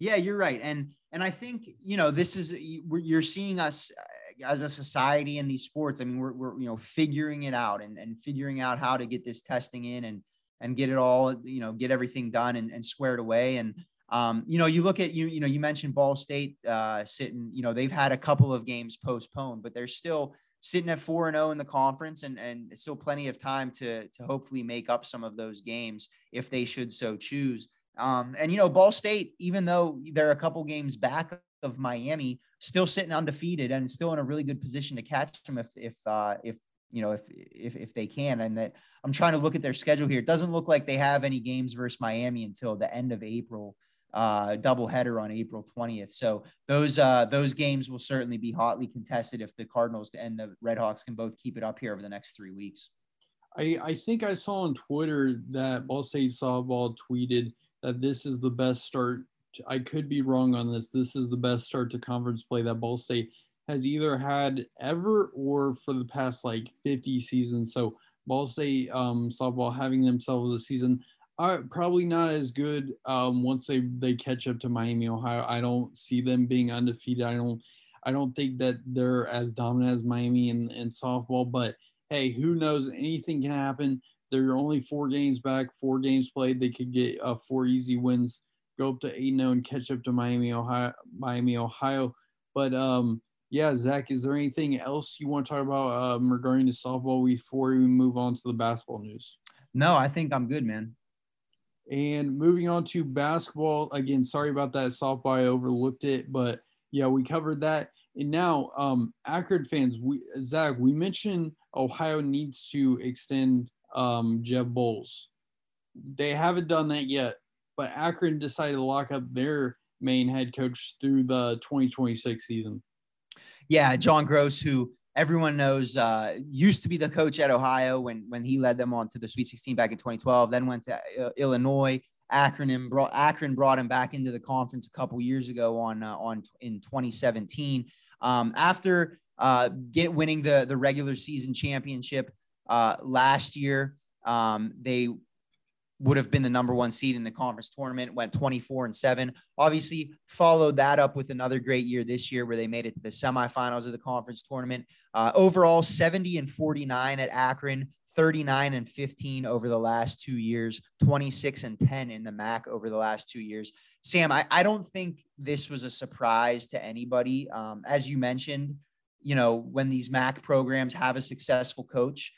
Yeah, you're right, and and I think you know this is you're seeing us uh, as a society in these sports. I mean, we're, we're you know figuring it out and and figuring out how to get this testing in and and get it all you know get everything done and, and squared away and um, you know, you look at you, you know, you mentioned Ball State uh, sitting, you know, they've had a couple of games postponed, but they're still sitting at 4 and 0 in the conference and and still plenty of time to to hopefully make up some of those games if they should so choose. Um, and you know, Ball State, even though they're a couple games back of Miami, still sitting undefeated and still in a really good position to catch them if if uh, if you know if if if they can. And that I'm trying to look at their schedule here. It doesn't look like they have any games versus Miami until the end of April uh, doubleheader on April 20th. So those uh, those games will certainly be hotly contested if the Cardinals and the Redhawks can both keep it up here over the next three weeks. I, I think I saw on Twitter that Ball State Softball tweeted that this is the best start. I could be wrong on this. This is the best start to conference play that Ball State has either had ever or for the past like 50 seasons. So Ball State um, softball having themselves a season uh, probably not as good um, once they they catch up to Miami, Ohio. I don't see them being undefeated. I don't I don't think that they're as dominant as Miami in, in softball. But hey, who knows? Anything can happen. They're only four games back, four games played. They could get uh, four easy wins, go up to eight zero, and catch up to Miami, Ohio. Miami, Ohio. But um, yeah, Zach, is there anything else you want to talk about um, regarding the softball before we move on to the basketball news? No, I think I'm good, man. And moving on to basketball, again, sorry about that softball. I overlooked it, but yeah, we covered that. And now, um, Akron fans, we Zach, we mentioned Ohio needs to extend um, Jeff Boals. They haven't done that yet, but Akron decided to lock up their main head coach through the 2026 season. Yeah, John Groce, who everyone knows uh, used to be the coach at Ohio when when he led them on to the Sweet 16 back in 2012. Then went to uh, Illinois. Akron brought Akron brought him back into the conference a couple years ago on uh, on in 2017. Um, after uh, get winning the the regular season championship uh, last year, um, they would have been the number one seed in the conference tournament, went 24 and seven. Obviously, followed that up with another great year this year where they made it to the semifinals of the conference tournament. Uh, overall, 70 and 49 at Akron, 39 and 15 over the last two years, 26 and 10 in the MAC over the last two years. Sam, I, I don't think this was a surprise to anybody. Um, as you mentioned, you know, when these MAC programs have a successful coach,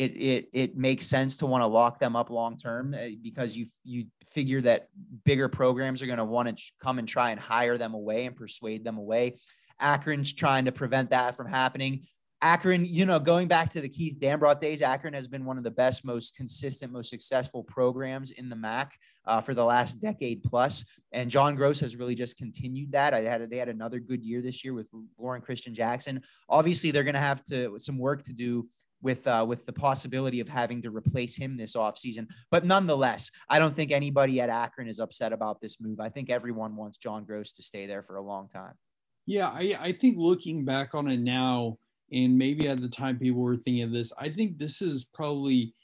it it it makes sense to want to lock them up long term uh, because you you figure that bigger programs are going to want to come and try and hire them away and persuade them away. Akron's trying to prevent that from happening. Akron, you know, going back to the Keith Dambrot days, Akron has been one of the best, most consistent, most successful programs in the MAC uh, for the last decade plus. And John Groce has really just continued that. I had they had another good year this year with Loren Cristian Jackson. Obviously, they're going to have to some work to do with uh, with the possibility of having to replace him this offseason. But nonetheless, I don't think anybody at Akron is upset about this move. I think everyone wants John Groce to stay there for a long time. Yeah, I, I think looking back on it now, and maybe at the time people were thinking of this, I think this is probably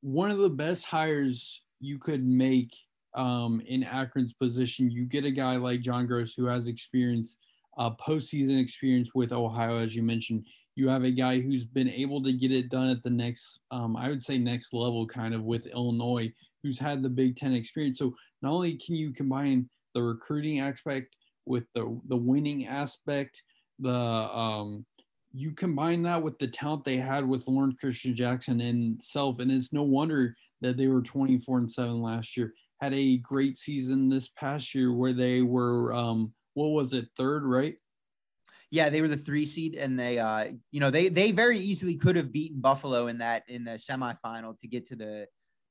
one of the best hires you could make um, in Akron's position. You get a guy like John Groce who has experience, uh, postseason experience with Ohio, as you mentioned you have a guy who's been able to get it done at the next, um, I would say, next level kind of with Illinois, who's had the Big Ten experience. So not only can you combine the recruiting aspect with the the winning aspect, the um, you combine that with the talent they had with Loren Cristian Jackson and self, and it's no wonder that they were 24 and seven last year. Had a great season this past year where they were, um, what was it, third, right? yeah, they were the three seed, and they, uh, you know, they they very easily could have beaten Buffalo in that in the semifinal to get to the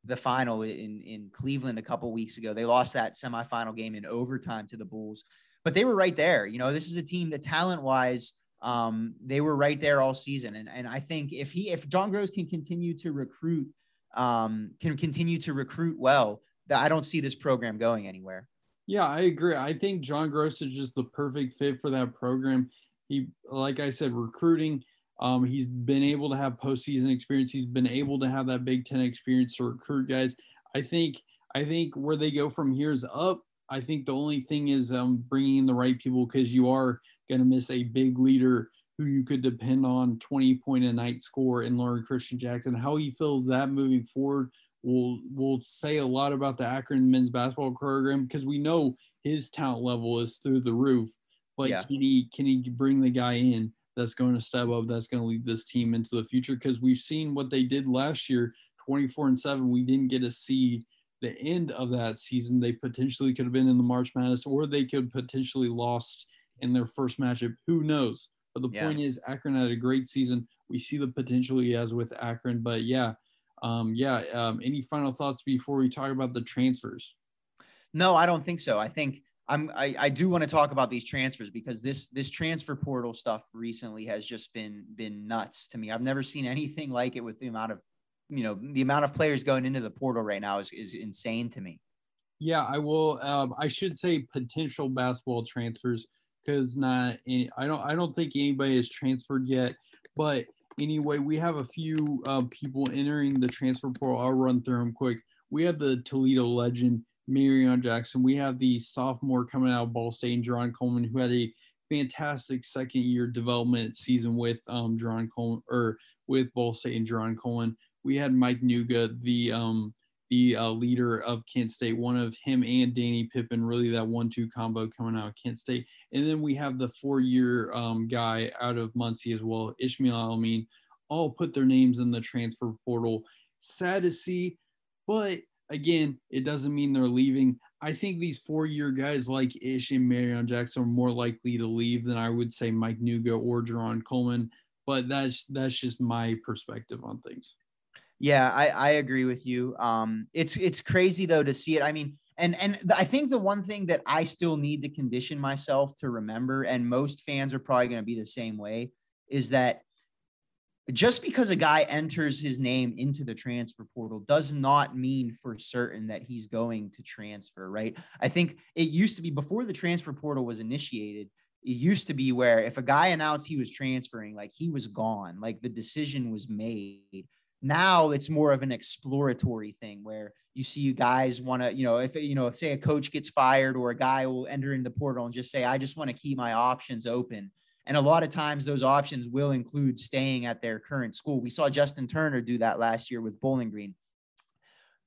the final in in Cleveland a couple weeks ago. They lost that semifinal game in overtime to the Bulls, but they were right there. You know, this is a team that talent wise, um, they were right there all season, and and I think if he if John Groce can continue to recruit, um, can continue to recruit well, that I don't see this program going anywhere. Yeah, I agree. I think John Groce is just the perfect fit for that program. He, like I said, recruiting. Um, he's been able to have postseason experience. He's been able to have that Big Ten experience to recruit guys. I think. I think where they go from here is up. I think the only thing is um, bringing in the right people because you are going to miss a big leader who you could depend on 20 point a night score in Loren Cristian Jackson. How he feels that moving forward will will say a lot about the Akron men's basketball program because we know his talent level is through the roof. But yeah. can he can he bring the guy in that's going to step up, that's going to lead this team into the future? Because we've seen what they did last year, 24 and 7. We didn't get to see the end of that season. They potentially could have been in the March Madness, or they could potentially lost in their first matchup. Who knows? But the yeah. point is, Akron had a great season. We see the potential he has with Akron. But yeah, um, yeah. Um, any final thoughts before we talk about the transfers? No, I don't think so. I think I'm I, I do want to talk about these transfers because this this transfer portal stuff recently has just been been nuts to me. I've never seen anything like it with the amount of you know the amount of players going into the portal right now is is insane to me. Yeah, I will. Um, I should say potential basketball transfers because not any, I don't I don't think anybody has transferred yet. But anyway, we have a few uh, people entering the transfer portal. I'll run through them quick. We have the Toledo legend Marreon Jackson. We have the sophomore coming out of Ball State and Jarron Coleman, who had a fantastic second year development season with um Jarron Coleman or with Ball State and Jarron Coleman. We had Mike Nuga, the um the uh, leader of Kent State, one of him and Danny Pippen, really that one-two combo coming out of Kent State. And then we have the four-year um, guy out of Muncie as well, Ishmael El-Amin, all put their names in the transfer portal. Sad to see, but again, it doesn't mean they're leaving. I think these four-year guys like Ish and Marreon Jackson are more likely to leave than I would say Mike Nuga or Jarron Coleman. But that's that's just my perspective on things. Yeah, I, I agree with you. Um, it's it's crazy though to see it. I mean, And and I think the one thing that I still need to condition myself to remember, and most fans are probably going to be the same way, is that just because a guy enters his name into the transfer portal does not mean for certain that he's going to transfer, right? I think it used to be before the transfer portal was initiated, it used to be where if a guy announced he was transferring, like he was gone, like the decision was made. Now it's more of an exploratory thing where you see you guys want to, you know, if you know, say a coach gets fired or a guy will enter in the portal and just say, I just want to keep my options open and a lot of times those options will include staying at their current school. We saw Justin Turner do that last year with Bowling Green.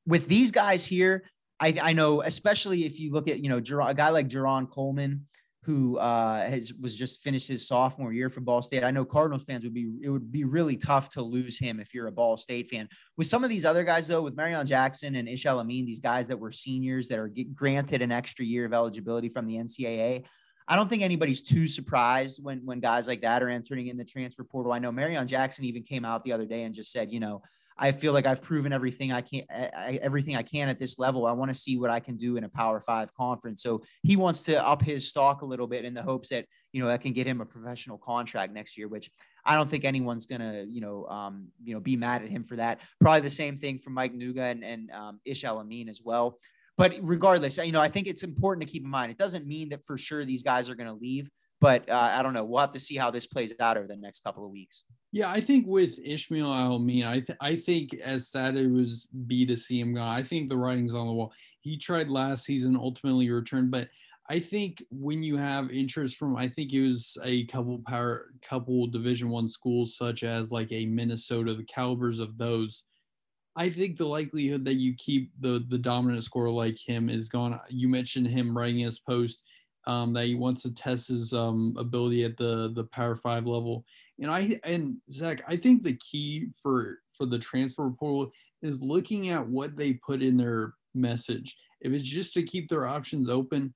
With these guys here, I, I know, especially if you look at, you know, a guy like Jarron Coleman, who uh, has, was just finished his sophomore year for Ball State. I know Cardinals fans would be, it would be really tough to lose him if you're a Ball State fan. With some of these other guys, though, with Marreon Jackson and Ish El-Amin, these guys that were seniors that are granted an extra year of eligibility from the NCAA, I don't think anybody's too surprised when when guys like that are entering in the transfer portal. I know Marreon Jackson even came out the other day and just said, you know, I feel like I've proven everything I can, I, everything I can at this level. I want to see what I can do in a Power Five conference. So he wants to up his stock a little bit in the hopes that you know that can get him a professional contract next year. Which I don't think anyone's gonna you know um, you know be mad at him for that. Probably the same thing for Mike Nuga and, and um, Ish El-Amin as well but regardless, you know, I think it's important to keep in mind. It doesn't mean that for sure these guys are going to leave, but uh, I don't know. We'll have to see how this plays out over the next couple of weeks. Yeah, I think with Ishmael El-Amin, I th- I think as sad it was be to see him go, I think the writing's on the wall. He tried last season, ultimately returned, but I think when you have interest from, I think it was a couple power, couple Division One schools such as like a Minnesota, the calibers of those I think the likelihood that you keep the the dominant scorer like him is gone. You mentioned him writing his post um, that he wants to test his um, ability at the the Power Five level. And I and Zach, I think the key for for the transfer portal is looking at what they put in their message. If it's just to keep their options open,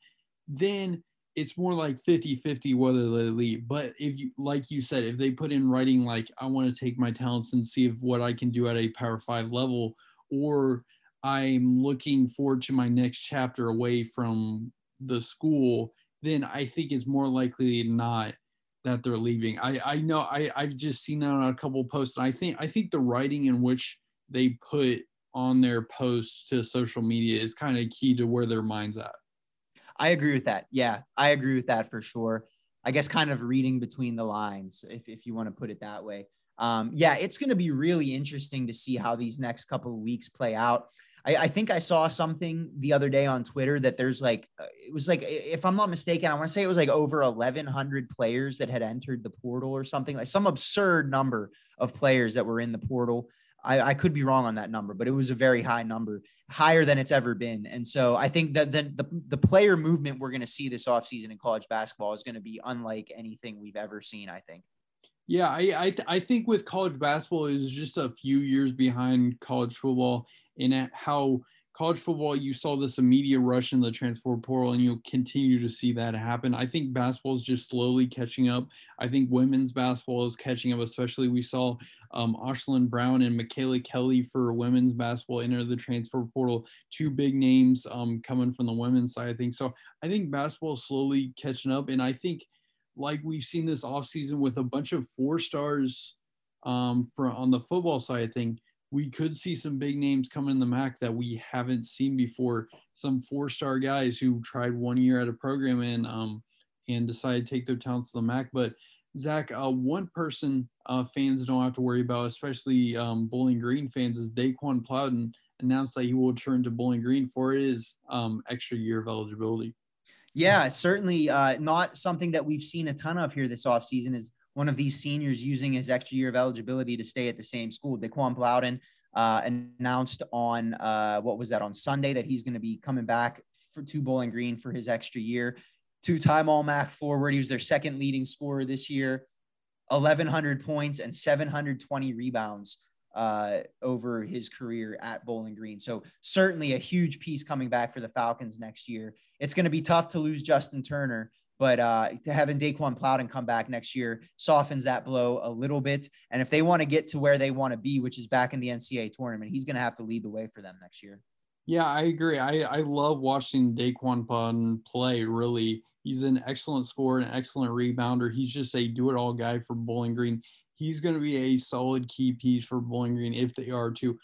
then it's more like 50 50 whether they leave. But if you, like you said, if they put in writing, like, I want to take my talents and see if what I can do at a power five level, or I'm looking forward to my next chapter away from the school, then I think it's more likely not that they're leaving. I, I know I, I've just seen that on a couple posts. And I think I think the writing in which they put on their posts to social media is kind of key to where their mind's at. I agree with that. Yeah, I agree with that for sure. I guess kind of reading between the lines, if, if you want to put it that way. Um, yeah, it's going to be really interesting to see how these next couple of weeks play out. I, I, think I saw something the other day on Twitter that there's like, uh, it was like, if I'm not mistaken, I want to say it was like over 1,100 players that had entered the portal or something like some absurd number of players that were in the portal. I, I, could be wrong on that number, but it was a very high number, higher than it's ever been. And so I think that the, the, the player movement we're going to see this offseason in college basketball is going to be unlike anything we've ever seen, I think. Yeah, I, I, I think with college basketball is just a few years behind college football in how college football, you saw this immediate rush in the transfer portal, and you'll continue to see that happen. I think basketball is just slowly catching up. I think women's basketball is catching up, especially we saw um, Ashlyn Brown and Micaela Kelly for women's basketball enter the transfer portal. Two big names um, coming from the women's side, I think. So I think basketball is slowly catching up, and I think like we've seen this offseason with a bunch of four stars um, for on the football side, I think we could see some big names come in the MAC that we haven't seen before. Some four-star guys who tried one year at a program and um, and decided to take their talents to the MAC. But Zach, uh, one person uh, fans don't have to worry about, especially um, Bowling Green fans, is Daquan Plowden announced that he will return to Bowling Green for his um, extra year of eligibility. Yeah, certainly uh, not something that we've seen a ton of here this offseason is one of these seniors using his extra year of eligibility to stay at the same school. Daquan Plowden uh, announced on uh, what was that on Sunday that he's going to be coming back for, to Bowling Green for his extra year. Two-time All MAC forward. He was their second leading scorer this year. 1,100 points and 720 rebounds uh, over his career at Bowling Green. So certainly a huge piece coming back for the Falcons next year. It's going to be tough to lose Justin Turner, but uh, having Daquan Plowden come back next year softens that blow a little bit. And if they want to get to where they want to be, which is back in the NCAA tournament, he's going to have to lead the way for them next year. Yeah, I agree. I, I love watching Daquan Pun play. Really, he's an excellent scorer, an excellent rebounder. He's just a do-it-all guy for Bowling Green. He's going to be a solid key piece for Bowling Green if they are to.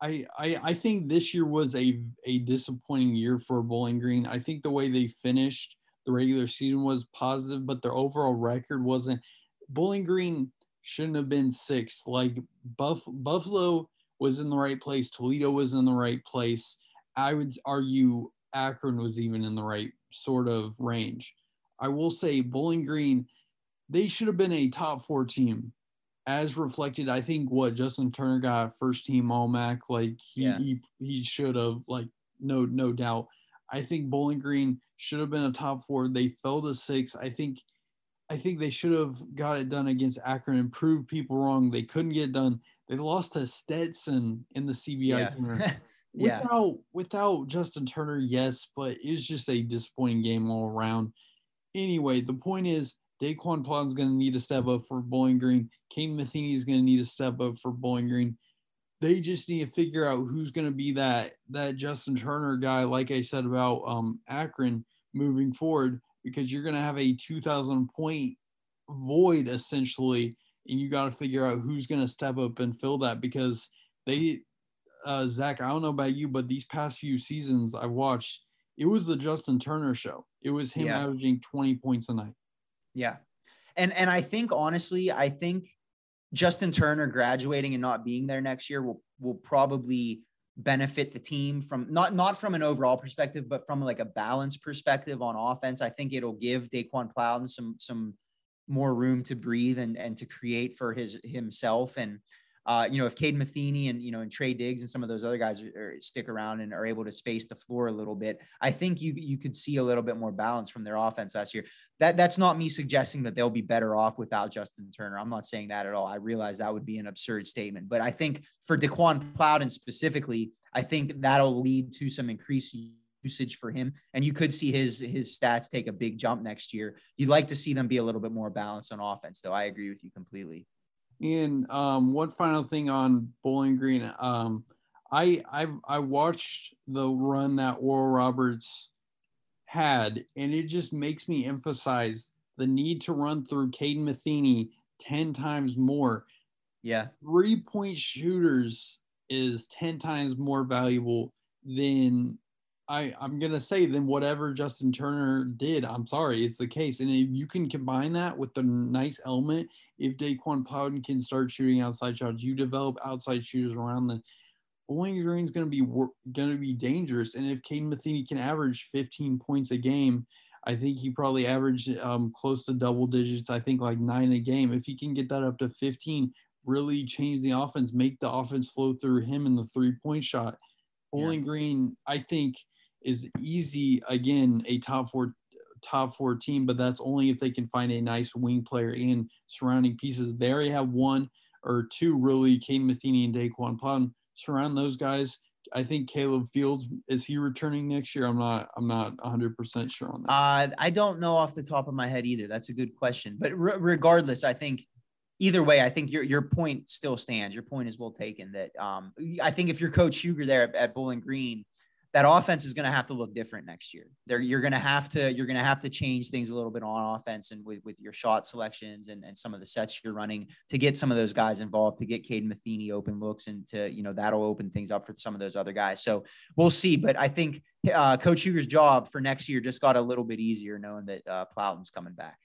I, I, I think this year was a, a disappointing year for Bowling Green. I think the way they finished the regular season was positive, but their overall record wasn't. Bowling Green shouldn't have been sixth. Like Buff, Buffalo was in the right place. Toledo was in the right place. I would argue Akron was even in the right sort of range. I will say Bowling Green, they should have been a top four team, as reflected. I think what Justin Turner got first team All MAC, like he yeah. he, he should have, like no no doubt. I think Bowling Green should have been a top four. They fell to six. I think I think they should have got it done against Akron and proved people wrong. They couldn't get done. They lost to Stetson in the CBI yeah. tournament. without yeah. without Justin Turner, yes, but it's just a disappointing game all around. Anyway, the point is Daquan is going to need to step up for Bowling Green. Caden Matheny is going to need to step up for Bowling Green. They just need to figure out who's going to be that that Justin Turner guy. Like I said about um, Akron moving forward, because you're going to have a 2,000 point void essentially and you got to figure out who's going to step up and fill that because they, uh, Zach, I don't know about you, but these past few seasons I've watched, it was the Justin Turner show. It was him yeah. averaging 20 points a night. Yeah. And, and I think honestly, I think Justin Turner graduating and not being there next year will, will probably benefit the team from not not from an overall perspective, but from like a balance perspective on offense. I think it'll give Daquan Plowden some some more room to breathe and and to create for his himself. And uh, you know, if Cade Matheny and you know and Trey Diggs and some of those other guys are, are, stick around and are able to space the floor a little bit, I think you you could see a little bit more balance from their offense last year. That that's not me suggesting that they'll be better off without Justin Turner. I'm not saying that at all. I realize that would be an absurd statement, but I think for Daquan Plowden specifically, I think that'll lead to some increased usage for him, and you could see his his stats take a big jump next year. You'd like to see them be a little bit more balanced on offense, though. I agree with you completely. And um, one final thing on Bowling Green, um, I I I watched the run that Oral Roberts had, and it just makes me emphasize the need to run through Caden Matheny ten times more. Yeah, three point shooters is ten times more valuable than I, I'm gonna say than whatever Justin Turner did. I'm sorry, it's the case. And if you can combine that with the nice element, if Daquan Plowden can start shooting outside shots, you develop outside shooters around the Bowling Green's gonna be gonna be dangerous. And if Caden Matheny can average 15 points a game, I think he probably averaged um, close to double digits. I think like nine a game. If he can get that up to 15, really change the offense, make the offense flow through him in the three point shot. Bowling yeah. Green, I think is easy again a top four top four team, but that's only if they can find a nice wing player and surrounding pieces. They already have one or two really, Caden Matheny and Daquan Plowden. Surround those guys. I think Caleb Fields is he returning next year? I'm not. I'm not 100 percent sure on that. Uh, I don't know off the top of my head either. That's a good question. But re- regardless, I think either way, I think your your point still stands. Your point is well taken. That um, I think if you're Coach Huger there at, at Bowling Green, that offense is going to have to look different next year. There, you're going to have to you're going to have to change things a little bit on offense and with, with your shot selections and, and some of the sets you're running to get some of those guys involved, to get Caden Matheny open looks, and to you know that'll open things up for some of those other guys. So we'll see. But I think uh, Coach Huger's job for next year just got a little bit easier knowing that uh, Plowden's coming back.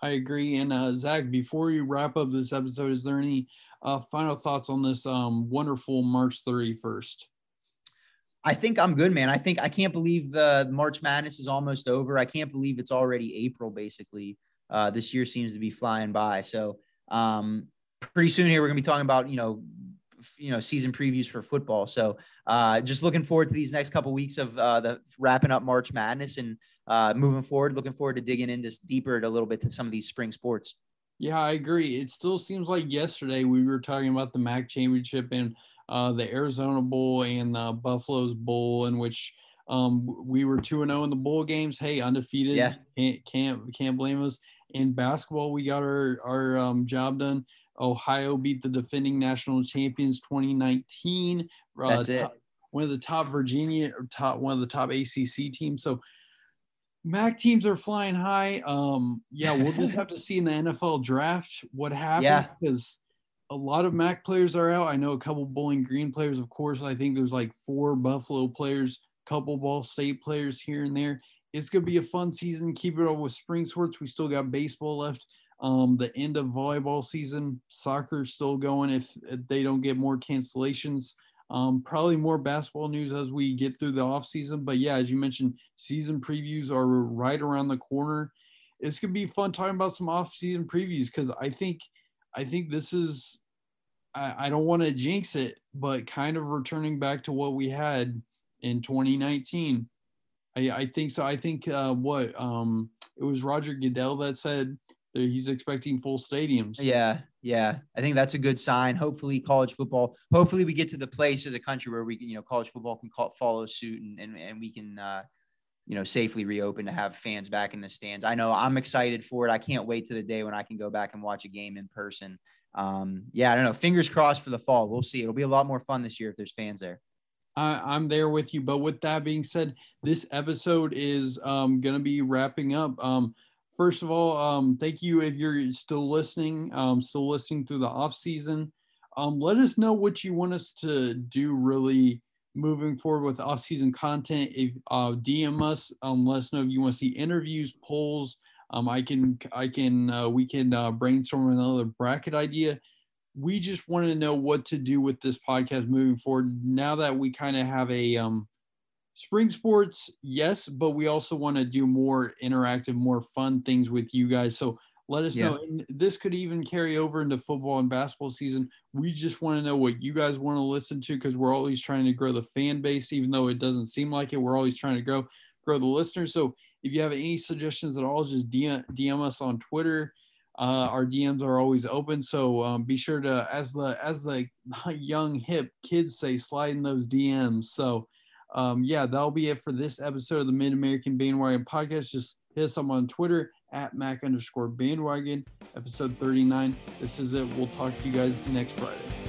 I agree. And uh, Zach, before you wrap up this episode, is there any uh, final thoughts on this um, wonderful March 31st? I think I'm good, man. I think I can't believe the March Madness is almost over. I can't believe it's already April, basically. Uh, this year seems to be flying by. So um, pretty soon here, we're gonna be talking about you know, you know, season previews for football. So uh, just looking forward to these next couple weeks of uh, the wrapping up March Madness and uh, moving forward. Looking forward to digging into deeper a little bit to some of these spring sports. Yeah, I agree. It still seems like yesterday we were talking about the MAC championship and uh, the Arizona Bowl and the Buffalo's Bowl, in which um, we were two and zero oh in the bowl games. Hey, undefeated. Yeah. Can't can't can't blame us. In basketball, we got our our um, job done. Ohio beat the defending national champions 2019. Uh, That's it. one of the top Virginia top one of the top ACC teams. So MAC teams are flying high. Um, yeah, we'll just have to see in the NFL draft what happens Yeah. because a lot of MAC players are out. I know a couple Bowling Green players, of course. I think there's like four Buffalo players, couple Ball State players here and there. It's gonna be a fun season. Keep it up with spring sports. We still got baseball left. Um, the end of volleyball season, soccer's still going if, if they don't get more cancellations. Um, probably more basketball news as we get through the off season. But yeah, as you mentioned, season previews are right around the corner. It's gonna be fun talking about some off season previews because I think I think this is I, I don't want to jinx it, but kind of returning back to what we had in 2019. I, I think so. I think uh, what um, it was Roger Goodell that said that he's expecting full stadiums. Yeah, yeah. I think that's a good sign. Hopefully, college football. Hopefully, we get to the place as a country where we, you know, college football can call, follow suit and and, and we can, uh, you know, safely reopen to have fans back in the stands. I know I'm excited for it. I can't wait to the day when I can go back and watch a game in person. Um, yeah, I don't know. Fingers crossed for the fall. We'll see. It'll be a lot more fun this year if there's fans there. I, I'm there with you. But with that being said, this episode is um, going to be wrapping up. Um, first of all, um, thank you if you're still listening, um, still listening through the off season. Um, let us know what you want us to do really moving forward with off season content. If uh, DM us, um, let us know if you want to see interviews, polls. Um, I can, I can, uh, we can uh, brainstorm another bracket idea we just wanted to know what to do with this podcast moving forward now that we kind of have a um, spring sports yes but we also want to do more interactive more fun things with you guys so let us Yeah. know and this could even carry over into football and basketball season we just want to know what you guys want to listen to because we're always trying to grow the fan base even though it doesn't seem like it we're always trying to grow grow the listeners so if you have any suggestions at all just dm, DM us on twitter uh, our DMs are always open, so um, be sure to, as the as the young hip kids say, slide in those DMs. So, um, yeah, that'll be it for this episode of the Mid American Bandwagon Podcast. Just hit us up on Twitter at Mac underscore Bandwagon, episode thirty nine. This is it. We'll talk to you guys next Friday.